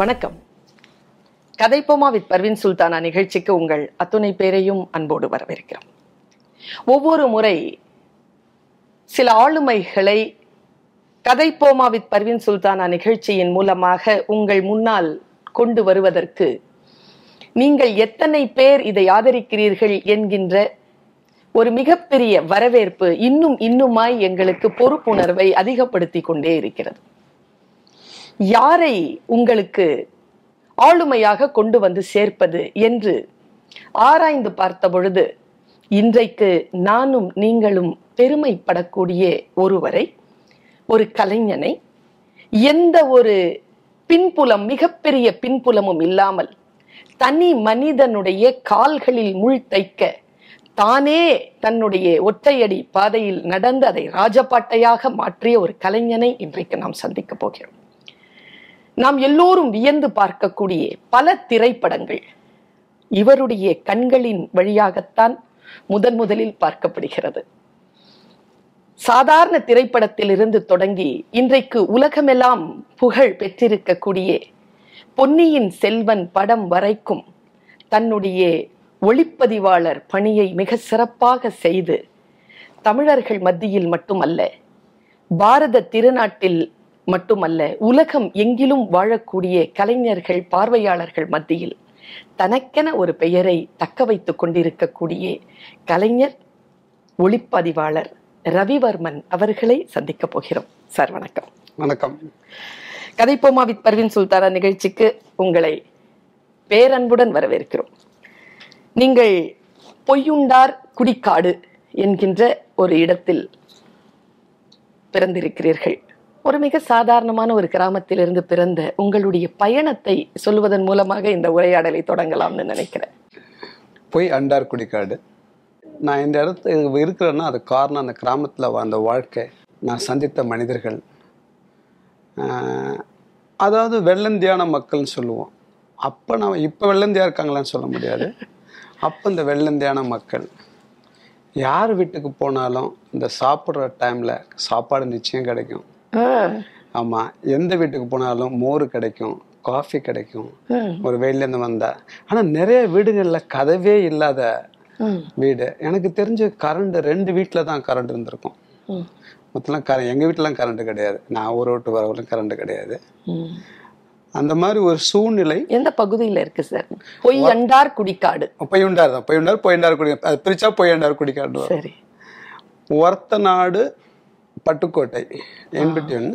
வணக்கம். கதைப்போமா வித் பர்வின் சுல்தானா நிகழ்ச்சிக்கு உங்கள் அத்துணை பேரையும் அன்போடு வரவேற்கிறோம். ஒவ்வொரு முறை சில ஆளுமைகளை கதைப்போமா வித் பர்வின் சுல்தானா நிகழ்ச்சியின் மூலமாக உங்கள் முன்னால் கொண்டு வருவதற்கு நீங்கள் எத்தனை பேர் இதை ஆதரிக்கிறீர்கள் என்கின்ற ஒரு மிகப்பெரிய வரவேற்பு இன்னும் இன்னுமாய் எங்களுக்கு பொறுப்புணர்வை அதிகப்படுத்தி கொண்டே இருக்கிறது. யாரை உங்களுக்கு ஆளுமையாக கொண்டு வந்து சேர்ப்பது என்று ஆராய்ந்து பார்த்த பொழுது இன்றைக்கு நானும் நீங்களும் பெருமைப்படக்கூடிய ஒருவரை ஒரு கலைஞனை எந்த ஒரு பின்புலம் மிகப்பெரிய பின்புலமும் இல்லாமல் தனி மனிதனுடைய கால்களில் முள் தைக்க தானே தன்னுடைய ஒற்றையடி பாதையில் நடந்து அதை ராஜபாட்டையாக மாற்றிய ஒரு கலைஞனை இன்றைக்கு நாம் சந்திக்க போகிறோம். நாம் எல்லோரும் வியந்து பார்க்கக்கூடிய பல திரைப்படங்கள் இவருடைய கண்களின் வழியாகத்தான் முதன் முதலில் பார்க்கப்படுகிறது. சாதாரண திரைப்படத்திலிருந்து தொடங்கி இன்றைக்கு உலகமெல்லாம் புகழ் பெற்றிருக்கக்கூடிய பொன்னியின் செல்வன் படம் வரைக்கும் தன்னுடைய ஒளிப்பதிவாளர் பணியை மிக சிறப்பாக செய்து தமிழர்கள் மத்தியில் மட்டுமல்ல பாரத திருநாட்டில் மட்டுமல்ல உலகம் எங்கிலும் வாழக்கூடிய கலைஞர்கள் பார்வையாளர்கள் மத்தியில் தனக்கென ஒரு பெயரை தக்க வைத்துக் கொண்டிருக்கக்கூடிய கலைஞர் ஒளிப்பதிவாளர் ரவிவர்மன் அவர்களை சந்திக்க போகிறோம். சார் வணக்கம். வணக்கம். கதைப்போமா வித் பர்வின் சுல்தானா நிகழ்ச்சிக்கு உங்களை பேரன்புடன் வரவேற்கிறோம். நீங்கள் பொய்யுண்டார் குடிக்காடு என்கின்ற ஒரு இடத்தில் பிறந்திருக்கிறீர்கள். ஒரு மிக சாதாரணமான ஒரு கிராமத்திலிருந்து பிறந்த உங்களுடைய பயணத்தை சொல்லுவதன் மூலமாக இந்த உரையாடலை தொடங்கலாம்னு நினைக்கிறேன். போய் அண்டார்குடி காடு நான் இந்த இடத்துல இருக்கிறேன்னா அது காரணம் அந்த கிராமத்தில் வாழ்ந்த வாழ்க்கை. நான் சந்தித்த மனிதர்கள். அதாவது வெள்ளந்தியான மக்கள்னு சொல்லுவோம். அப்போ நான் இப்போ வெள்ளந்தியா இருக்காங்களான்னு சொல்ல முடியாது. அப்போ இந்த வெள்ளந்தியான மக்கள். யார் வீட்டுக்கு போனாலும் இந்த சாப்பிட்ற டைமில் சாப்பாடு நிச்சயம் கிடைக்கும். ஆமாம் எந்த வீட்டுக்கு போனாலும் மோர் கிடைக்கும் காஃபி கிடைக்கும் ஒரு வெயிலேருந்து வந்தா. ஆனால் நிறைய வீடுகளில் கதவே இல்லாத வீடு. எனக்கு தெரிஞ்ச கரண்ட் ரெண்டு வீட்டில் தான் கரண்ட் இருந்திருக்கும். ம், மொத்தம் கர எங்கள் வீட்டிலாம் கரண்ட் கிடையாது. நான் ஊரை விட்டு வரவங்களும் கரண்ட் கிடையாது. அந்த மாதிரி ஒரு சூழ்நிலை எந்த பகுதியில இருக்கு சார்? பொய் அண்டார் குடிக்காடு பொய்யுண்டார் தான். பொய்யுண்டார் பொய்யுண்டார் குடி அது பிரிச்சா பொய்யுண்டார் குடிக்காடு. சரி. ஒர்த்த நாடு பட்டுக்கோட்டை எண்பத்தி ஒன்று.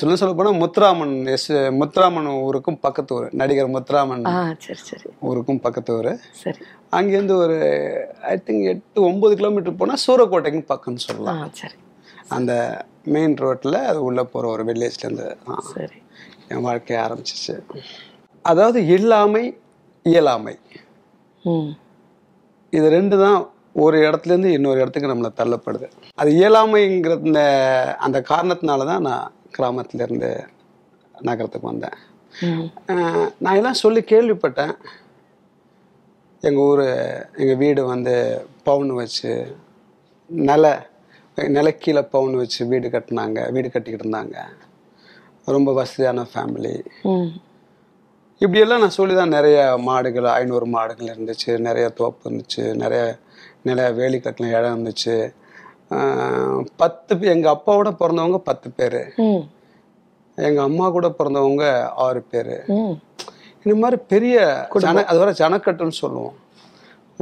சொல்ல சொல்ல போனால் முத்துராமன் எஸ் முத்துராமன் ஊருக்கும் பக்கத்து ஊர் நடிகர் முத்துராமன் ஆ சரி சரி. ஊருக்கும் பக்கத்து ஊர். அங்கேருந்து ஒரு ஐ திங்க் எட்டு ஒம்பது கிலோமீட்டர் போனால் சூரக்கோட்டைக்கும் பக்கம்னு சொல்லலாம். சரி. அந்த மெயின் ரோட்டில் அது உள்ளே போகிற ஒரு வில்லேஜ்லேருந்து என் வாழ்க்கைய ஆரம்பிச்சிச்சு. அதாவது இல்லாமை இயலாமை. இது ரெண்டு தான் ஒரு இடத்துலேருந்து இன்னொரு இடத்துக்கு நம்மளை தள்ளப்படுது. அது இயலாமைங்கிற இந்த அந்த காரணத்தினால தான் நான் கிராமத்துலேருந்து நகரத்துக்கு வந்தேன். நான் எல்லாம் சொல்லி கேள்விப்பட்டேன். எங்கள் ஊர் எங்கள் வீடு வந்து பவுன் வச்சு நில நில கீழே பவுன் வச்சு வீடு கட்டினாங்க வீடு கட்டிக்கிட்டு இருந்தாங்க. ரொம்ப வசதியான ஃபேமிலி இப்படியெல்லாம் நான் சொல்லி தான் நிறைய மாடுகள் ஐநூறு மாடுகள் இருந்துச்சு நிறைய தோப்பு இருந்துச்சு நிறைய நிறைய வேலி கட்டின இடம் இருந்துச்சு. பத்து பேர் எங்கள் அப்பாவோட பிறந்தவங்க பத்து பேர். எங்கள் அம்மா கூட பிறந்தவங்க ஆறு பேர். இந்த மாதிரி பெரிய ஜன அது வர ஜனக்கட்டுன்னு சொல்லுவோம்.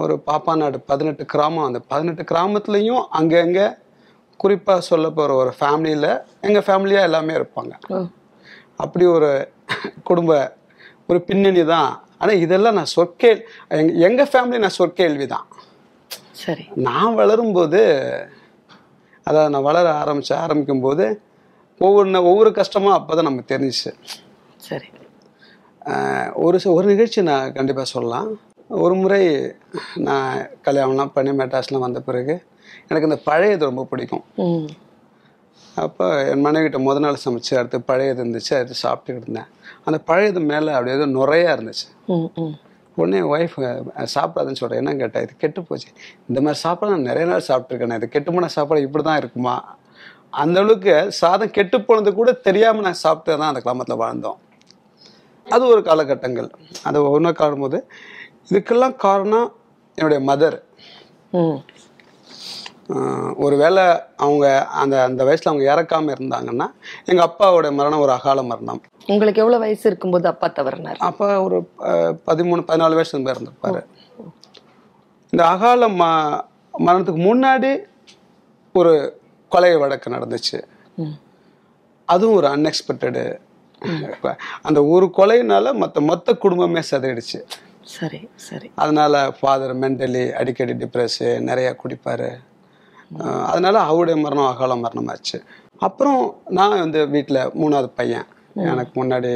ஒரு பாப்பா நாடு பதினெட்டு கிராமம். அந்த பதினெட்டு கிராமத்துலேயும் அங்கங்கே குறிப்பாக சொல்ல போகிற ஒரு ஃபேமிலியில் எங்கள் ஃபேமிலியாக எல்லாமே இருப்பாங்க. அப்படி ஒரு குடும்ப ஒரு பின்னணி தான் ஆனால் இதெல்லாம் நான் சொற்கேள் எங் எங்கள் ஃபேமிலி நான் சொற்கேள்வி தான் சரி. நான் வளரும்போது அதாவது நான் வளர ஆரம்பிச்ச ஆரம்பிக்கும் போது ஒவ்வொரு ஒவ்வொரு கஷ்டமும் அப்போ தான் நமக்கு தெரிஞ்சிச்சு. சரி. ஒரு ஒரு நிகழ்ச்சி நான் கண்டிப்பாக சொல்லலாம். ஒரு முறை நான் கல்யாணம்லாம் பண்ணி மெட்ராஸ்லாம் வந்த பிறகு எனக்கு இந்த பழையது ரொம்ப பிடிக்கும். அப்போ என் மனைவிட்ட முத நாள் சமைச்சு அடுத்து பழையது இருந்துச்சு அடுத்து சாப்பிட்டுக்கிட்டு இருந்தேன். அந்த பழையது மேலே அப்படியே ஏதோ நுரையா இருந்துச்சு. உடனே ஒய்ஃப் சாப்பிடாதுன்னு சொல்கிறேன் என்ன கேட்டேன் இது கெட்டு போச்சு. இந்த மாதிரி சாப்பாடு நான் நிறைய நாள் சாப்பிட்ருக்கேன் இது கெட்டு போன சாப்பாடு இப்படி தான் இருக்குமா? அந்த அளவுக்கு சாதம் கெட்டு போனது கூட தெரியாமல் நான் சாப்பிட்டு தான் அந்த கிராமத்தில் வாழ்ந்தோம். அது ஒரு காலகட்டங்கள். அது ஒன்றா காணும்போது இதுக்கெல்லாம் காரணம் என்னுடைய மதர் ம். ஒருவேளை அவங்க அந்த அந்த வயசுல அவங்க இறக்காம இருந்தாங்கன்னா எங்க அப்பாவோட மரணம் ஒரு அகால மரணம். உங்களுக்கு எவ்வளவு வயசு இருக்கும்போது அப்பா தவறினார்? அப்பா ஒரு பதிமூணு பதினாலு வயசு இருந்து இருந்திருப்பாரு இந்த அகால ம மரணத்துக்கு முன்னாடி ஒரு கொலை வழக்கு நடந்துச்சு. அதுவும் ஒரு அன்எக்ஸ்பெக்டடு அந்த ஒரு கொலையினால மற்ற மொத்த குடும்பமே சதையிடுச்சு சரி சரி. அதனால ஃபாதர் மென்டலி அடிக்கடி டிப்ரெஸ்ஸு நிறைய குடிப்பாரு. அதனால அவருடைய மரணம் அகால மரணம் ஆச்சு அப்புறம் நான் வந்து வீட்டில் மூணாவது பையன். எனக்கு முன்னாடி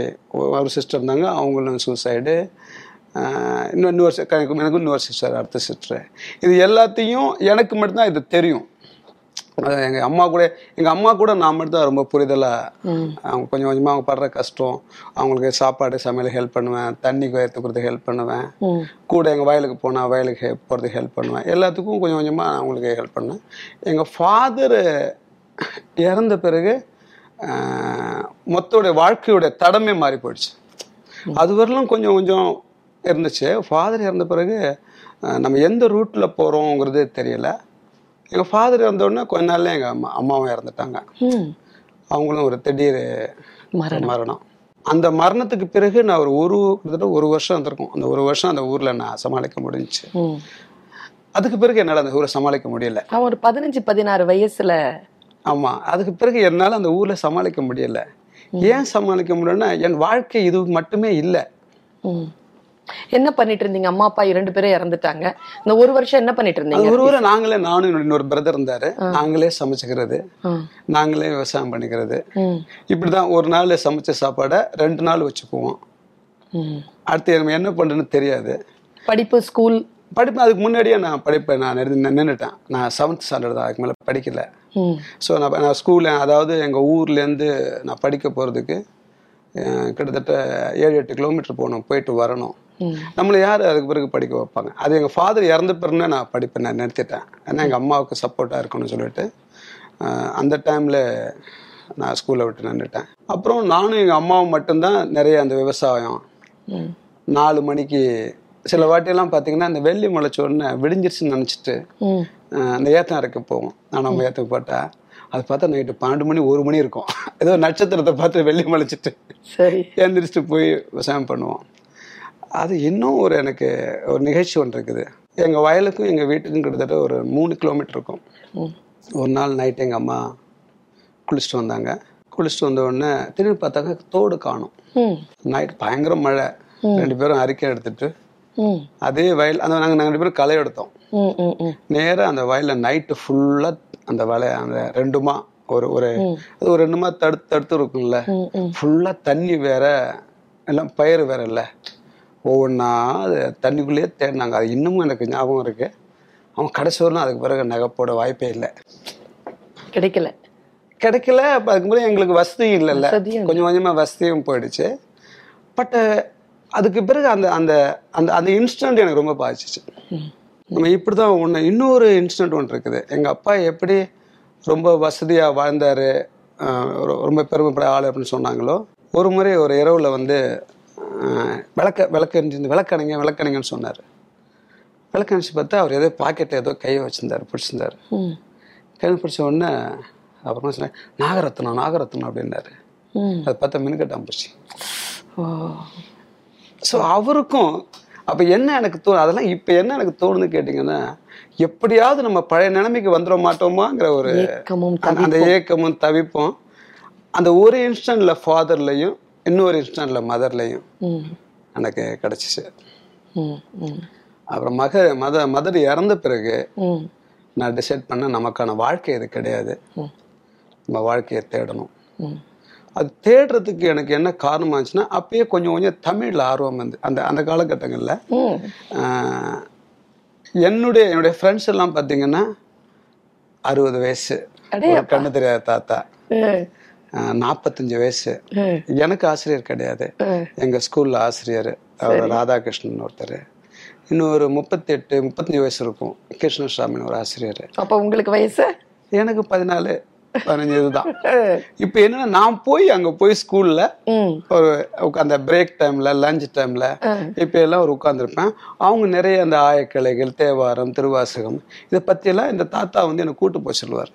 ஒரு சிஸ்டர் இருந்தாங்க அவங்களும் சூசைடு இன்னும் இன்னொரு எனக்கு இன்னொரு சிஸ்டர் அடுத்த சிஸ்டர் இது எல்லாத்தையும் எனக்கு மட்டும்தான் இது தெரியும். எங்கள் அம்மா கூட எங்கள் அம்மா கூட நான் மட்டும் தான் ரொம்ப புரிதலாக அவங்க கொஞ்சம் கொஞ்சமாக அவங்க படுற கஷ்டம் அவங்களுக்கு சாப்பாடு சமையல் ஹெல்ப் பண்ணுவேன் தண்ணி எடுத்துக்கிறதுக்கு ஹெல்ப் பண்ணுவேன். கூட எங்கள் வயலுக்கு போனால் வயலுக்கு போகிறதுக்கு ஹெல்ப் பண்ணுவேன். எல்லாத்துக்கும் கொஞ்சம் கொஞ்சமாக நான் அவங்களுக்கு ஹெல்ப் பண்ணேன். எங்கள் ஃபாதர் இறந்த பிறகு மொத்தோடைய வாழ்க்கையோட தடமே மாறி போயிடுச்சு. அது வரலும் கொஞ்சம் கொஞ்சம் இருந்துச்சு. ஃபாதர் இறந்த பிறகு நம்ம எந்த ரூட்டில் போகிறோங்கிறது தெரியல. எங்கள் ஃபாதர் இறந்தோடனே கொஞ்ச நாள்ல எங்கள் அம்மா அம்மாவும் இறந்துட்டாங்க. அவங்களும் ஒரு திடீர் மரணம். அந்த மரணத்துக்கு பிறகு நான் ஒரு ஒரு கிட்டத்தட்ட ஒரு வருஷம் இருந்திருக்கும். அந்த ஒரு வருஷம் அந்த ஊர்ல நான் சமாளிக்க முடிஞ்சுச்சு. அதுக்கு பிறகு என்னால் அந்த ஊரை சமாளிக்க முடியல. அவன் ஒரு பதினஞ்சு பதினாறு வயசுல ஆமா. அதுக்கு பிறகு என்னால் அந்த ஊர்ல சமாளிக்க முடியல. ஏன் சமாளிக்க முடியலன்னா என் வாழ்க்கை இது மட்டுமே இல்லை. என்ன பண்ணிட்டு இருந்தீங்க? அம்மா அப்பா இரண்டு பேரும் இறந்துட்டாங்க. இந்த ஒரு வருஷம் என்ன பண்ணிட்டு இருந்தீங்க? ஒரு ஊரை நாங்களே நானும் இன்னொரு பிரதர் இருந்தாரு. நாங்களே சமைச்சுக்கிறது. நாங்களே விவசாயம் பண்ணிக்கிறது. இப்படிதான் ஒரு நாள் சமைச்ச சாப்பாடை ரெண்டு நாள் வச்சுக்குவோம். அடுத்து என்ன பண்றதுன்னு தெரியாது. படிப்பு ஸ்கூல் படிப்பு அதுக்கு முன்னாடியே நான் படிப்பை நான் நின்னுட்டேன். நான் செவன்த் ஸ்டாண்டர்ட் தான் அதுக்கு மேலே படிக்கல. ஸோ நான் நான் ஸ்கூலில் அதாவது எங்கள் ஊர்லேருந்து நான் படிக்க போகிறதுக்கு கிட்டத்தட்ட ஏழு எட்டு கிலோமீட்டர் போகணும் போயிட்டு வரணும். நம்மளை யார் அதுக்கு பிறகு படிக்க வைப்பாங்க? அது எங்கள் ஃபாதர் இறந்த பிறகு நான் படிப்பை நான் நிறுத்திட்டேன். ஏன்னா எங்கள் அம்மாவுக்கு சப்போர்ட்டாக இருக்கணும்னு சொல்லிட்டு அந்த டைமில் நான் ஸ்கூலை விட்டு நின்றுட்டேன். அப்புறம் நானும் எங்கள் அம்மாவும் மட்டும்தான் நிறைய அந்த விவசாயம். நாலு மணிக்கு சில வாட்டியெல்லாம் பார்த்தீங்கன்னா அந்த வெள்ளி முளைச்ச உடனே விடிஞ்சிருச்சுன்னு நினச்சிட்டு அந்த ஏத்தம் இறக்க போவோம். நான் நம்ம ஏத்துக்கு போட்டா அது பார்த்தா நைட்டு பன்னெண்டு மணி ஒரு மணி இருக்கும். ஏதோ நட்சத்திரத்தை பார்த்து வெள்ளி மலைச்சிட்டு சரி. எழுந்திரிச்சிட்டு போய் விவசாயம் பண்ணுவோம். அது இன்னும் ஒரு எனக்கு ஒரு நிகழ்ச்சி ஒன்று இருக்குது. எங்கள் வயலுக்கும் எங்கள் வீட்டுக்கும் கிட்டத்தட்ட ஒரு மூணு கிலோமீட்டர் இருக்கும். ஒரு நாள் நைட் எங்கள் அம்மா குளிச்சுட்டு வந்தாங்க. குளிச்சுட்டு வந்த உடனே திரும்பி பார்த்தாங்க தோடு காணும். நைட் பயங்கர மழை. ரெண்டு பேரும் அறிக்கை எடுத்துட்டு அதே வயல் அந்த நாங்கள் நாங்கள் ரெண்டு பேரும் களை எடுத்தோம். ம் ம் ம். நேரா அந்த வயல்ல நைட்டு ஃபுல்லா அந்த வலை அந்த ரெண்டுமா ஒரு ஒரு அது ஒரு ரெண்டுமா தடுத்து தடுத்து இருக்கும்ல. ம் ம். ஃபுல்லா தண்ணி வேற எல்லாம் பயிர் வேற இல்ல. ஒவ்வொன்றா அது தண்ணிக்குள்ளேயே தேடினாங்க. அது இன்னமும் எனக்கு ஞாபகம் இருக்கு. அவன் கடைசி வரலாம் அதுக்கு பிறகு நகை போட வாய்ப்பே இல்லை. கிடைக்கல. கிடைக்கல அதுக்கு முன்னாடி எங்களுக்கு வசதியும் இல்லைல்ல. கொஞ்சம் கொஞ்சமா வசதியும் போயிடுச்சு. பட் அதுக்கு பிறகு அந்த அந்த அந்த அந்த இன்ஸ்டன்ட் எனக்கு ரொம்ப பாதிச்சிச்சு. நம்ம இப்படிதான் ஒன்று இன்னொரு இன்சிடென்ட் ஒன்று இருக்குது. எங்க அப்பா எப்படி ரொம்ப வசதியா வாழ்ந்தாரு ரொம்ப பெருமைப்பட ஆள் அப்படின்னு சொன்னாங்களோ ஒரு முறை ஒரு இரவுல வந்து ஆஹ் விளக்க விளக்கணிஞ்சு விளக்கணைங்க விளக்கணைங்கன்னு சொன்னார். விளக்கணிச்சு பார்த்தா அவர் ஏதோ பாக்கெட்டில் ஏதோ கையை வச்சிருந்தாரு பிடிச்சிருந்தாரு. ம். கை பிடிச்ச உடனே அப்புறமா சொன்னேன் நாகரத்னம் நாகரத்னம் அப்படின்னாரு. அதை பார்த்தா மினுக்கட்டாம்பூச்சி ஓ. ஸோ அவருக்கும் அப்போ என்ன எனக்கு தோ அதெல்லாம் இப்போ என்ன எனக்கு தோணுது கேட்டிங்கன்னா எப்படியாவது நம்ம பழைய நிலைமைக்கு வந்துட மாட்டோமாங்கிற ஒரு அந்த- ஏக்கமும் தவிப்பும். அந்த ஒரு இன்ஸ்டன்ட்ல ஃபாதர்லையும் இன்னொரு இன்ஸ்டன்ட்ல மதர்லையும் எனக்கு கிடச்சிச்சு. அப்புறம் மக மத மதர் இறந்த பிறகு நான் டிசைட் பண்ண நமக்கான வாழ்க்கை இது கிடையாது. நம்ம வாழ்க்கையை தேடணும். அது தேடுறதுக்கு எனக்கு என்ன காரணமாச்சுன்னா அப்பயே கொஞ்சம் கொஞ்சம் தமிழ்ல ஆர்வம் வந்து அந்த அந்த காலகட்டங்களில். என்னுடைய என்னுடைய ஃப்ரெண்ட்ஸ் எல்லாம் பார்த்தீங்கன்னா அறுபது வயசு. கண்ணு தெரியாத தாத்தா. நாற்பத்தஞ்சு வயசு. எனக்கு ஆசிரியர் கிடையாது. எங்க ஸ்கூல்ல ஆசிரியர் அவர் ராதாகிருஷ்ணன் ஒருத்தர். இன்னொரு முப்பத்தெட்டு முப்பத்தஞ்சு வயசு இருக்கும். கிருஷ்ணசாமின்னு ஒரு ஆசிரியர். அப்ப உங்களுக்கு வயசு? எனக்கு பதினாலு. பதினஞ்சு இதுதான் இப்போ என்னன்னா நான் போய் அங்க போய் ஸ்கூல்ல ஒரு அந்த பிரேக் டைம்ல லஞ்ச் டைம்ல இப்ப எல்லாம் ஒரு உட்காந்துருப்பேன் அவங்க நிறைய அந்த ஆயக்கலைகள் தேவாரம் திருவாசகம் இதை பத்தி எல்லாம் இந்த தாத்தா வந்து எனக்கு கூட்டு போய் சொல்லுவார்.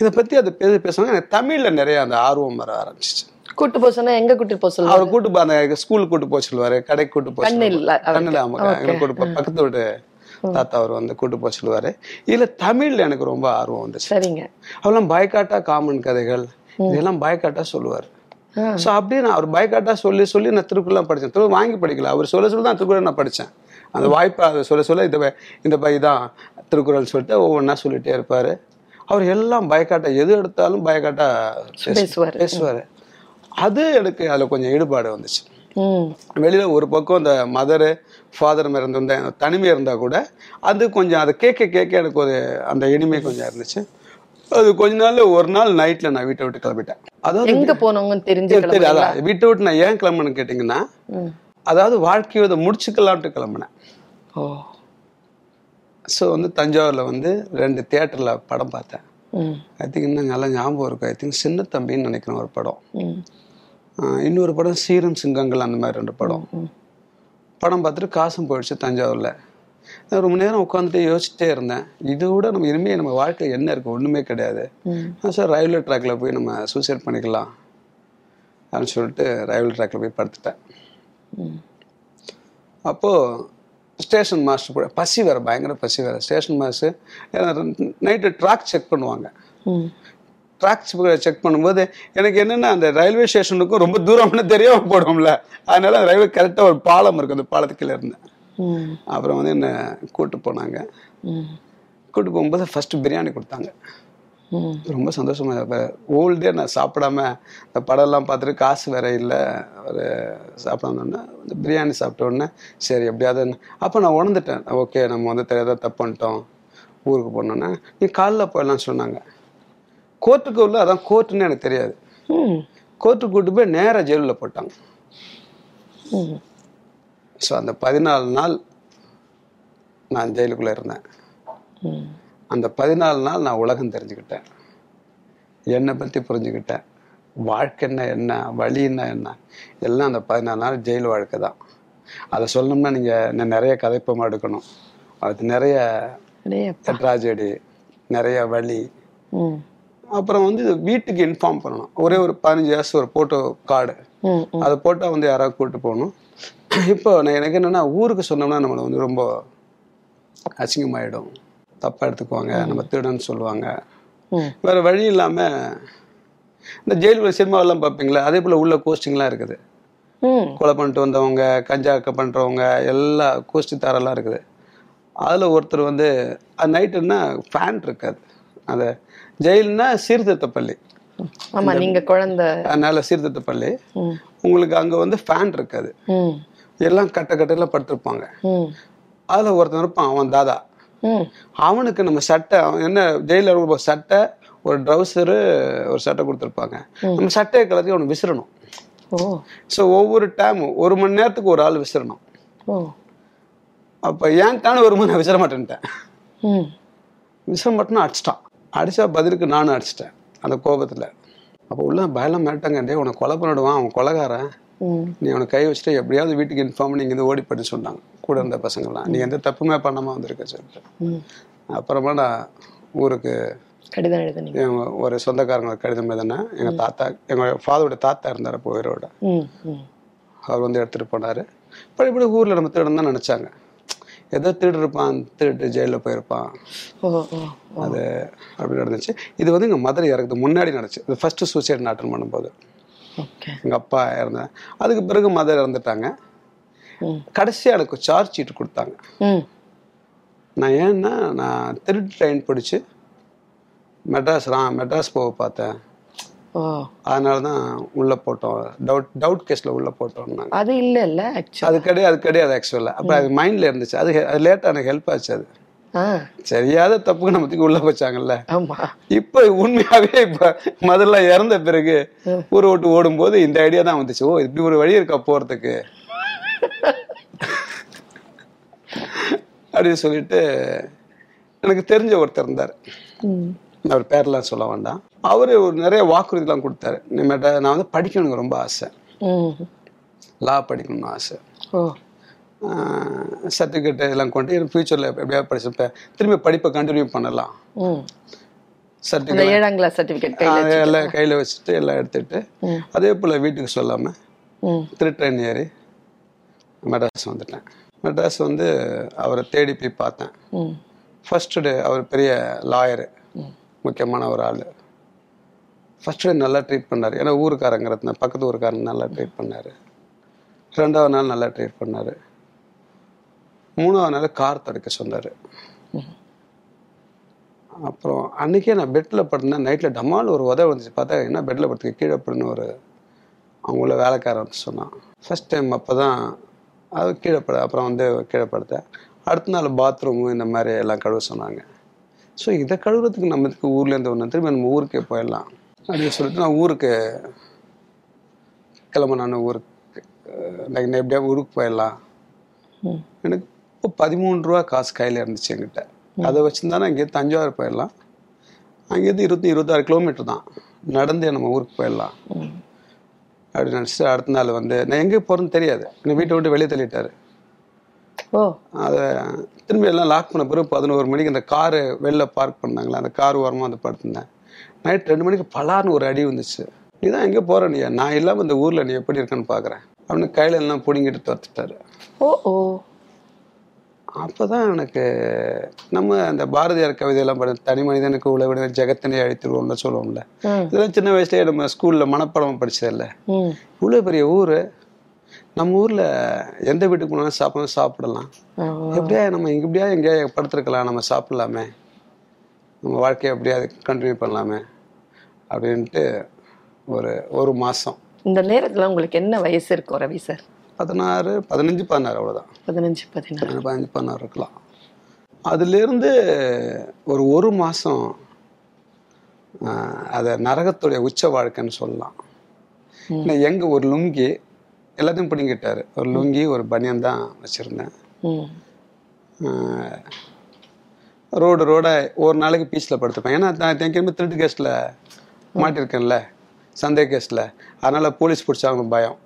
இதை பத்தி அதை பேச பேசுவாங்க. எனக்கு தமிழ்ல நிறைய அந்த ஆர்வம் வர ஆரம்பிச்சிச்சு. கூட்டு போக சொன்னா எங்க கூட்டு போக சொல்லுவாங்க அவர் கூட்டு அந்த ஸ்கூலுக்கு கூட்டு போக சொல்லுவாரு கடைக்கு கூட்டு போக சொல்லுவாரு. கண்ணில் ஆமா கூட்டு போ பக்கத்து வீட்டு தாத்தா அவர் வந்து கூட்டு போக சொல்லுவாரு. இதுல தமிழ்ல எனக்கு ரொம்ப ஆர்வம் வந்துச்சு. சரிங்க. அவெல்லாம் பயக்காட்டா காமன் கதைகள் இதெல்லாம் பயக்காட்டா சொல்லுவார். ஸோ அப்படியே நான் அவர் பயக்காட்டா சொல்லி சொல்லி நான் திருக்குறள் படித்தேன் திருக்குறள் வாங்கி படிக்கல அவர் சொல்ல சொல்ல தான் திருக்குறள் நான் படித்தேன் அந்த வாய்ப்பை அதை சொல்ல சொல்ல இந்த இந்த பை தான் திருக்குறள் சொல்லிட்டு ஒவ்வொன்றா சொல்லிட்டே இருப்பார். அவர் எல்லாம் பயக்காட்டா எது எடுத்தாலும் பயக்காட்டா பேசுவாரு. பேசுவார். அது எனக்கு அதில் கொஞ்சம் ஈடுபாடு வந்துச்சு. வெளியில ஒரு பக்கம் இந்த மதரு ஃபாதர் இருந்த தனிமை இருந்தா கூட அது கொஞ்சம் அதை கேட்க கேட்க எனக்கு ஒரு அந்த இனிமை கொஞ்சம் இருந்துச்சு. அது கொஞ்ச நாள்ல ஒரு நாள் நைட்ல நான் வீட்டை விட்டு கிளம்பிட்டேன். அதாவது எங்க போனவங்கன்னு தெரிஞ்சு அதான். வீட்டை விட்டு நான் ஏன் கிளம்புனேன்னு கேட்டிங்கன்னா. அதாவது வாழ்க்கையை இதை முடிச்சுக்கலான்ட்டு கிளம்புனேன். ஓ. ஸோ வந்து தஞ்சாவூர்ல வந்து ரெண்டு தியேட்டர்ல படம் பார்த்தேன். ஐ திங்க் இன்னும் நல்லா ஞாபகம் இருக்கும் ஐ திங்க் சின்ன தம்பின்னு நினைக்கிறேன் ஒரு படம். இன்னொரு படம் சீரும் சிங்கங்கள் அந்த மாதிரி ரெண்டு படம். படம் பார்த்துட்டு காசும் போயிடுச்சு தஞ்சாவூரில். நான் ரொம்ப நேரம் உட்காந்துட்டு யோசிச்சுட்டே இருந்தேன். இதை விட நம்ம இனிமேல் நம்ம வாழ்க்கை என்ன இருக்குது ஒன்றுமே கிடையாது. சார் ரயில்வே ட்ராக்ல போய் நம்ம சூசைட் பண்ணிக்கலாம் அப்படின்னு சொல்லிட்டு ரயில்வே ட்ராக்ல போய் படுத்துட்டேன். அப்போது ஸ்டேஷன் மாஸ்டர் கூட பசி வேறு பயங்கர பசி வேறு. Station master night track check பண்ணுவாங்க. ம் ட்ராக் செக் பண்ணும்போது எனக்கு என்னென்னா அந்த ரயில்வே ஸ்டேஷனுக்கும் ரொம்ப தூரம்னு தெரியாம போடுவோம்ல அதனால அந்த ரயில்வே கரெக்டாக ஒரு பாலம் இருக்கும் அந்த பாலத்துக்கு கீழே இருந்தேன் அப்புறம் வந்து என்னை கூட்டு போனாங்க. கூட்டு போகும்போது ஃபர்ஸ்ட் பிரியாணி கொடுத்தாங்க. ரொம்ப சந்தோஷமா ஹோல் டே நான் சாப்பிடாம இந்த படம்லாம் பார்த்துட்டு காசு வேற இல்லை. ஒரு சாப்பிடாம இந்த பிரியாணி சாப்பிட்ட உடனே சரி எப்படியாவது அப்போ நான் உணர்ந்துட்டேன். ஓகே நம்ம வந்து தெரியாத தப்பு பண்ணிட்டோம். ஊருக்கு போனோன்னா நீ காலைல போயிடலாம் சொன்னாங்க. கோர்ட்டுக்கு உள்ள அதான் கோர்ட்டுன்னு எனக்கு தெரியாது. கோர்ட்டுக்கு கூட்டு போய் நேராக ஜெயிலில் போட்டாங்க. ஸோ அந்த பதினாலு நாள் நான் ஜெயிலுக்குள்ளே இருந்தேன். அந்த பதினாலு நாள் நான் உலகம் தெரிஞ்சுக்கிட்டேன். என்னை பற்றி புரிஞ்சுக்கிட்டேன். வாழ்க்கைன்னா என்ன வழின்னா என்ன எல்லாம் அந்த பதினாலு நாள் ஜெயில் வாழ்க்கை தான். அதை சொல்லணும்னா நீங்கள் நிறைய கதைப்பமாக எடுக்கணும். அது நிறைய ட்ராஜடி நிறைய வழி. அப்புறம் வந்து வீட்டுக்கு இன்ஃபார்ம் பண்ணணும். ஒரே ஒரு பதினஞ்சு இயர்ஸ் ஒரு ஃபோட்டோ கார்டு அதை போட்டால் வந்து யாராவது கூப்பிட்டு போகணும். இப்போ நான் எனக்கு என்னென்னா ஊருக்கு சொன்னோம்னா நம்மளை வந்து ரொம்ப அசிங்கமாயிடும். தப்பாக எடுத்துக்குவாங்க நம்ம திருடன்னு சொல்லுவாங்க. வேற வழி இல்லாம இந்த ஜெயிலுக்குள்ள சினிமாவெல்லாம் பார்ப்பீங்களா? அதே போல உள்ள கோஸ்டிங்லாம் இருக்குது. கொலை பண்ணிட்டு வந்தவங்க கஞ்சா பண்றவங்க எல்லா கோஷ்டி தாரெல்லாம் இருக்குது. அதுல ஒருத்தர் வந்து நைட்டுன்னா ஃபேன் இருக்காது. அந்த ஜெயில்னா சீர்திருத்த பள்ளி ஆமா நீங்க குழந்தை. அதனால சீர்திருத்த பள்ளி உங்களுக்கு அங்க வந்து ஃபேன் இருக்காது. எல்லாம் கட்ட கட்டையில படுத்திருப்பாங்க. அதுல ஒருத்தன் இருப்பான் அவன் தாதா. அவனுக்கு நம்ம சட்டை அவன் என்ன ஜெயிலில் ஒரு சட்டை ஒரு ட்ரௌசரு ஒரு சட்டை கொடுத்துருப்பாங்க. நம்ம சட்டையை கலத்தி அவனை விசிறணும். ஸோ ஒவ்வொரு டைமும் ஒரு மணி நேரத்துக்கு ஒரு ஆள் விசிறணும். அப்போ ஏன் தானே வரும்போது நான் விசிற மாட்டேன்ட்டேன். விசிற மாட்டேன்னு அடிச்சிட்டான். அடிச்சா பதிலுக்கு நானும் அடிச்சிட்டேன் அந்த கோபத்தில். அப்போ உள்ள பயலாம் மிரட்டாங்க டே உனக்கு கொலை பண்ணிடுவான் அவன் கொலைகாரன். நீ அவனை கை வச்சுட்டு எப்படியாவது வீட்டுக்கு இன்ஃபார்ம் பண்ணி இங்கேருந்து ஓடி போயிட்டு சொன்னாங்க கூட இருந்த பசங்களாம் நீ எந்த தப்புமே பண்ணாமல் வந்திருக்க சொல்லிட்டு. அப்புறமா நான் ஊருக்கு கடிதம் ஒரு சொந்தக்காரங்களுக்கு கடிதம் எழுதினேன். எங்கள் தாத்தா எங்கள் ஃபாதரோட தாத்தா இருந்தார் அப்போ உயிரோட அவர் வந்து எடுத்துகிட்டு போனார். இப்போ இப்படி ஊரில் நம்ம திருடன் தான் நினச்சாங்க. ஏதோ திருடு இருப்பான் திருட்டு ஜெயிலில் போயிருப்பான். அது அப்படி நடந்துச்சு. இது வந்து எங்கள் மதுரை இறக்குது முன்னாடி நடந்துச்சு. இது ஃபஸ்ட்டு சூசைட் அட்டன் பண்ணும்போது எங்கள் அப்பா இறந்தேன் அதுக்கு பிறகு மதர் இறந்துட்டாங்க. கடைசியாக எனக்கு சார்ஜ் ஷீட் கொடுத்தாங்க. நான் ஏன்னா நான் திருட்டு ட்ரெயின் பிடிச்சி மெட்ராஸ் நான் மெட்ராஸ் போக பார்த்தேன். அதனால தான் உள்ளே போட்டோம். டவுட் டவுட் கேஸில் உள்ளே போட்டோம்னாங்க அது இல்ல இல்ல அது கிடையாது அது கிடையாது ஆக்சுவலாக அப்போ அது மைண்டில் இருந்துச்சு. அது அது லேட்டாக எனக்கு ஹெல்ப் ஆச்சு அது. சரியாத தப்புக்கு நம்ம தூக்கி உள்ளே வச்சாங்கல்ல இப்போ உண்மையாகவே இப்போ முதல்ல இறந்த பிறகு ஊரை விட்டு ஓடும்போது இந்த ஐடியா தான் வந்துச்சு. ஓ இப்படி ஒரு வழி இருக்கா போகிறதுக்கு அப்படின்னு சொல்லிட்டு எனக்கு தெரிஞ்ச ஒருத்தர் இருந்தார். அவர் பேர்லாம் சொல்ல வேண்டாம். அவர் ஒரு நிறைய வாக்குறுதிலாம் கொடுத்தாரு. இனிமேட்ட நான் வந்து படிக்கணுங்க ரொம்ப ஆசை. லா படிக்கணும்னு ஆசை. சர்டிஃபிகேட் எல்லாம் கொண்டு ஃபியூச்சரில் எப்படியாவது படிச்சுப்பேன். திரும்பி படிப்பை கண்டினியூ பண்ணலாம். சர்டிஃபிகேட் ஏழாம் கிளாஸ் சர்டிஃபிகேட் எல்லாம் கையில் வச்சுட்டு எல்லாம் எடுத்துட்டு அதே போல் வீட்டுக்கு சொல்லாமல் ம். திரு ட்ரெயின் ஏறி மெட்ராஸ் வந்துட்டேன். மெட்ராஸ் வந்து அவரை தேடி போய் பார்த்தேன். ஃபர்ஸ்ட் டே அவர் பெரிய லாயரு முக்கியமான ஒரு ஆள். ஃபஸ்ட்டு நல்லா ட்ரீட் பண்ணார். ஏன்னா ஊருக்காரங்கிறது பக்கத்து ஊருக்காரங்க நல்லா ட்ரீட் பண்ணார். ரெண்டாவது நாள் நல்லா ட்ரீட் பண்ணார். மூணாவது நாள் கார் தடுக்க சொன்னார். அப்புறம் அன்னைக்கே நான் பெட்டில் படுத்தேன் நைட்டில் டமால் ஒரு உதவி வந்துச்சு. பார்த்தா என்ன பெட்டில் படுத்துக்க கீழே படுன்னு ஒரு அவங்கள வேலைக்காரன் சொன்னான். ஃபர்ஸ்ட் டைம் அப்போ தான் அது கீழே பட அப்புறம் வந்து கீழே படுத்தேன். அடுத்த நாள் பாத்ரூமு இந்த மாதிரி எல்லாம் கழுவ சொன்னாங்க. ஸோ இதை கழுவுறதுக்கு நம்ம இதுக்கு ஊர்லேருந்து ஒன்று திரும்பி நம்ம ஊருக்கே போயிடலாம். அப்படின்னு சொல்லிட்டு நான் ஊருக்கு கிளம்ப நான் ஊருக்கு நான் எப்படியா ஊருக்கு போயிடலாம். எனக்கு இப்போ பதிமூணு ரூபா காசு கையில் இருந்துச்சு என்கிட்ட. அதை வச்சுருந்தா நான் இங்கேருந்து தஞ்சாவூர் போயிடலாம். அங்கேருந்து இருபத்தி இருபத்தாறு கிலோமீட்டர் தான். நடந்தே நம்ம ஊருக்கு போயிடலாம். அப்படின்னு நினச்சிட்டு அடுத்த நாள் வந்து நான் எங்கே போகிறேன்னு தெரியாது. என்னை வீட்டை விட்டு வெளியே தள்ளிட்டாரு. அதை திரும்பி எல்லாம் லாக் பண்ண பிறகு பதினோரு மணிக்கு அந்த காரு வெளில பார்க் பண்ணாங்களே அந்த கார் ஓரமாக வந்து படுத்திருந்தேன் நைட் ரெண்டு மணிக்கு பலார்னு ஒரு அடி வந்துச்சு. நீதான் எங்கே போகிற நீ நான் இல்லாமல் இந்த ஊரில் நீ எப்படி இருக்கேன்னு பார்க்குறேன் அப்படின்னு கையில எல்லாம் பிடிங்கிட்டு துரத்துட்டாரு. ஓ ஓ. அப்பதான் எனக்கு நம்ம அந்த பாரதியார் கவிதையெல்லாம் படி தனி மனிதனுக்கு உழவிட ஜெகத்தினை அழித்துருவோம்ல சொல்லுவோம்ல. இதெல்லாம் சின்ன வயசுலயே நம்ம ஸ்கூல்ல மனப்பாடம் படிச்சதில்ல. இவ்வளோ பெரிய ஊர். நம்ம ஊர்ல எந்த வீட்டுக்கு போனாலும் சாப்பிடலாம். ஆ, எப்படியா நம்ம இங்க எப்படியா எங்கேயா படுத்துருக்கலாம் நம்ம சாப்பிடலாமே. நம்ம வாழ்க்கையை எப்படியாவது கண்டினியூ பண்ணலாமே அப்படின்ட்டு ஒரு ஒரு மாசம். இந்த நேரத்துல உங்களுக்கு என்ன வயசு இருக்கும் ரவி சார்? பதினாறு பதினஞ்சு பதினாறு அவ்வளவுதான். பதினஞ்சு பதினாறு. பதினஞ்சு பதினாறு இருக்கலாம். அதுலேருந்து ஒரு ஒரு மாதம் அதை நரகத்துடைய உச்ச வாழ்க்கைன்னு சொல்லலாம். ஏன்னா எங்க ஒரு லுங்கி எல்லாத்தையும் பிடிங்கிட்டாரு. ஒரு லுங்கி ஒரு பனியன் தான் வச்சுருந்தேன். ரோடு ரோட ஒரு நாளைக்கு பீச்சில் படுத்துப்பேன். ஏன்னா நான் எங்கேயுமே திருட்டு கேஸில் மாட்டிருக்கேன்ல சந்தேக கேஸில் அதனால் போலீஸ் பிடிச்சாங்க பயம்.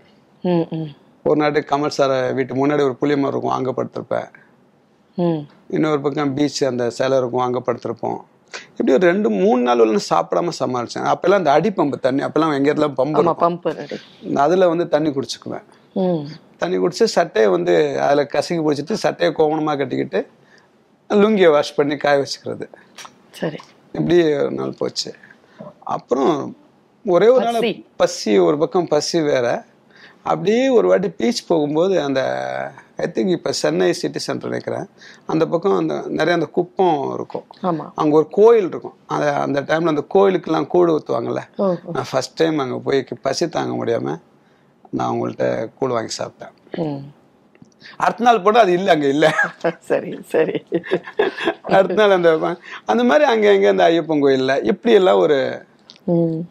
ஒரு நாட்டு கமல் சார் வீட்டு முன்னாடி ஒரு புளிய மரம் இருக்கும் அங்கே படுத்திருப்பேன். இன்னொரு பக்கம் பீச் அந்த சிலை இருக்கும் அங்கே படுத்திருப்போம். இப்படி ஒரு ரெண்டு மூணு நாள் உள்ள சாப்பிடாம சமாளிச்சேன். அப்பெல்லாம் அந்த அடி பம்பு தண்ணி அப்பெல்லாம் எங்க இடத்துல பம்பு பம்ப். அதுல வந்து தண்ணி குடிச்சுக்குவேன். தண்ணி குடிச்சு சட்டையை வந்து அதில் கசக்கி பிடிச்சிட்டு சட்டையை கோவணமாக கட்டிக்கிட்டு லுங்கியை வாஷ் பண்ணி காய வச்சுக்கிறது. சரி. இப்படி ஒரு நாள் போச்சு. அப்புறம் ஒரே ஒரு நாள். பசி ஒரு பக்கம் பசி வேற. அப்படியே ஒரு வாட்டி பீச் போகும்போது அந்த ஐ திங்க் இப்போ சென்னை சிட்டி சென்டர் நினைக்கிறேன். அந்த பக்கம் அந்த நிறைய அந்த குப்பம் இருக்கும். அங்கே ஒரு கோயில் இருக்கும். அந்த அந்த டைமில் அந்த கோயிலுக்கெல்லாம் கூடு ஊற்றுவாங்கல்ல நான் ஃபர்ஸ்ட் டைம் அங்கே போய் பசி தாங்க முடியாமல் நான் அவங்கள்ட்ட கூடு வாங்கி சாப்பிட்டேன். அடுத்த நாள் போட்டு அது இல்லை அங்கே இல்லை. சரி சரி. அடுத்த நாள் அந்த அந்த மாதிரி அங்கே அங்கே அந்த ஐயப்பன் கோயிலில் இப்படி எல்லாம் ஒரு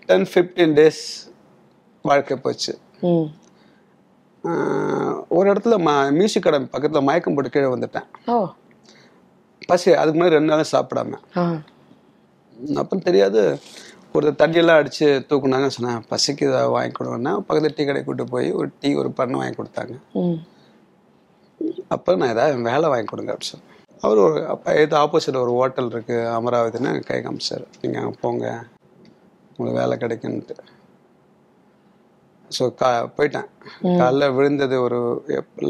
டென் ஃபிஃப்டீன் டேஸ் வாழ்க்கை போச்சு. ஒரு இடத்துல ம மியூசிக் கடை பக்கத்தில் மயக்கம் போட்டு கீழே வந்துட்டேன். பசி அதுக்கு முன்னாடி ரெண்டு நாளும் சாப்பிடாம. ஆ. அப்புறம் தெரியாது ஒரு தண்ணியெல்லாம் அடித்து தூக்குனாங்க சொன்னேன் பசிக்கு ஏதாவது வாங்கி கொடுங்கன்னா பக்கத்தில் டீ கடை கூட்டு போய் ஒரு டீ ஒரு பண்ணு வாங்கி கொடுத்தாங்க. அப்போ நான் ஏதாவது வேலை வாங்கி கொடுங்க அப்படின்னு சொன்னேன். அவர் ஒரு அப்போ எது ஆப்போசிட் ஒரு ஹோட்டல் இருக்குது அமராவதின்னு கை காமிச்சார். நீங்கள் அங்கே போங்க உங்களுக்கு வேலை கிடைக்குன்ட்டு. ஸோ கா போயிட்டேன். காலைல விழுந்தது ஒரு